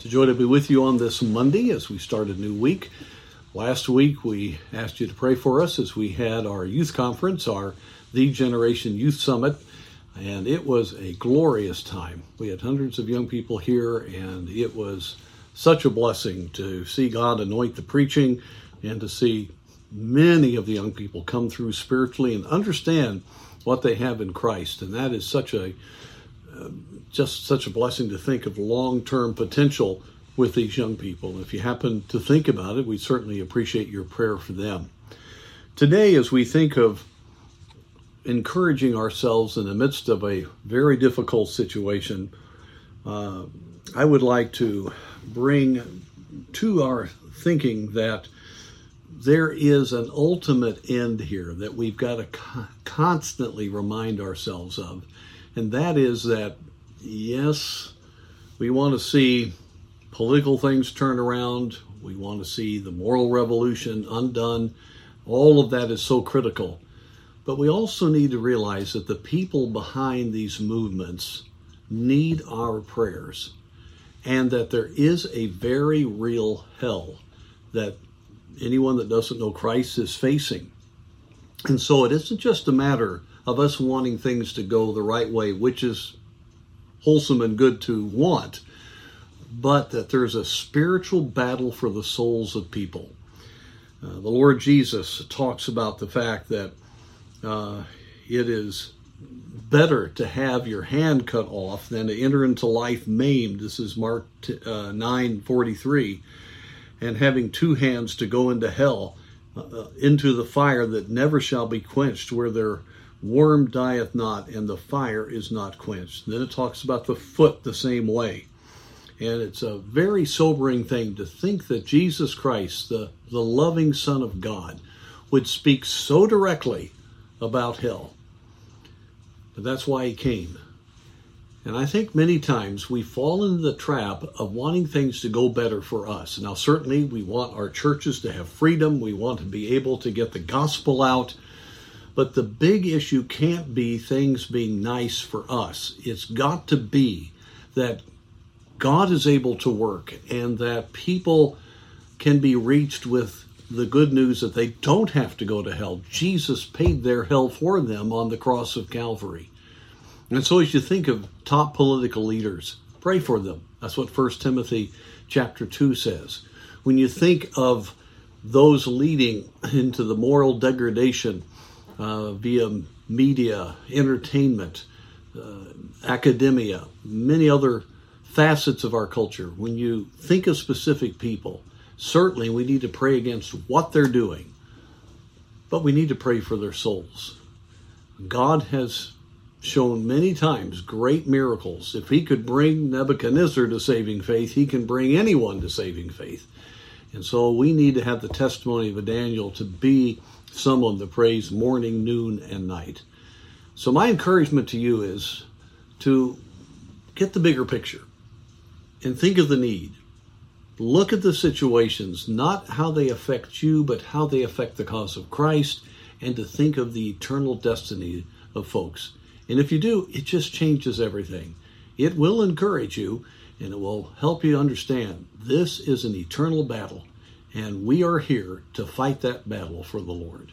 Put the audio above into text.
It's a joy to be with you on this Monday as we start a new week. Last week we asked you to pray for us as we had our youth conference, our The Generation Youth Summit, and it was a glorious time. We had hundreds of young people here, and it was such a blessing to see God anoint the preaching and to see many of the young people come through spiritually and understand what they have in Christ. And that is such a just such a blessing to think of long term potential with these young people. If you happen to think about it, we certainly appreciate your prayer for them. Today, as we think of encouraging ourselves in the midst of a very difficult situation, uh, I would like to bring to our thinking that there is an ultimate end here that we've got to co- constantly remind ourselves of and that is that, yes, we want to see political things turn around, we want to see the moral revolution undone. All of that is so critical. But we also need to realize that the people behind these movements need our prayers and that there is a very real hell that anyone that doesn't know Christ is facing. And so it isn't just a matter of us wanting things to go the right way, which is wholesome and good to want, but that there's a spiritual battle for the souls of people. Uh, the Lord Jesus talks about the fact that uh, it is better to have your hand cut off than to enter into life maimed. This is Mark uh, 9 43. And having two hands to go into hell, uh, into the fire that never shall be quenched, where their worm dieth not, and the fire is not quenched. And then it talks about the foot the same way. And it's a very sobering thing to think that Jesus Christ, the, the loving Son of God, would speak so directly about hell. But that's why he came. And I think many times we fall into the trap of wanting things to go better for us. Now, certainly, we want our churches to have freedom. We want to be able to get the gospel out. But the big issue can't be things being nice for us. It's got to be that God is able to work and that people can be reached with the good news that they don't have to go to hell. Jesus paid their hell for them on the cross of Calvary. And so as you think of top political leaders, pray for them. That's what 1 Timothy chapter 2 says. When you think of those leading into the moral degradation uh, via media, entertainment, uh, academia, many other facets of our culture. When you think of specific people, certainly we need to pray against what they're doing, but we need to pray for their souls. God has shown many times great miracles. If he could bring Nebuchadnezzar to saving faith, he can bring anyone to saving faith. And so we need to have the testimony of a Daniel to be someone that prays morning, noon, and night. So, my encouragement to you is to get the bigger picture and think of the need. Look at the situations, not how they affect you, but how they affect the cause of Christ, and to think of the eternal destiny of folks. And if you do, it just changes everything. It will encourage you and it will help you understand this is an eternal battle and we are here to fight that battle for the Lord.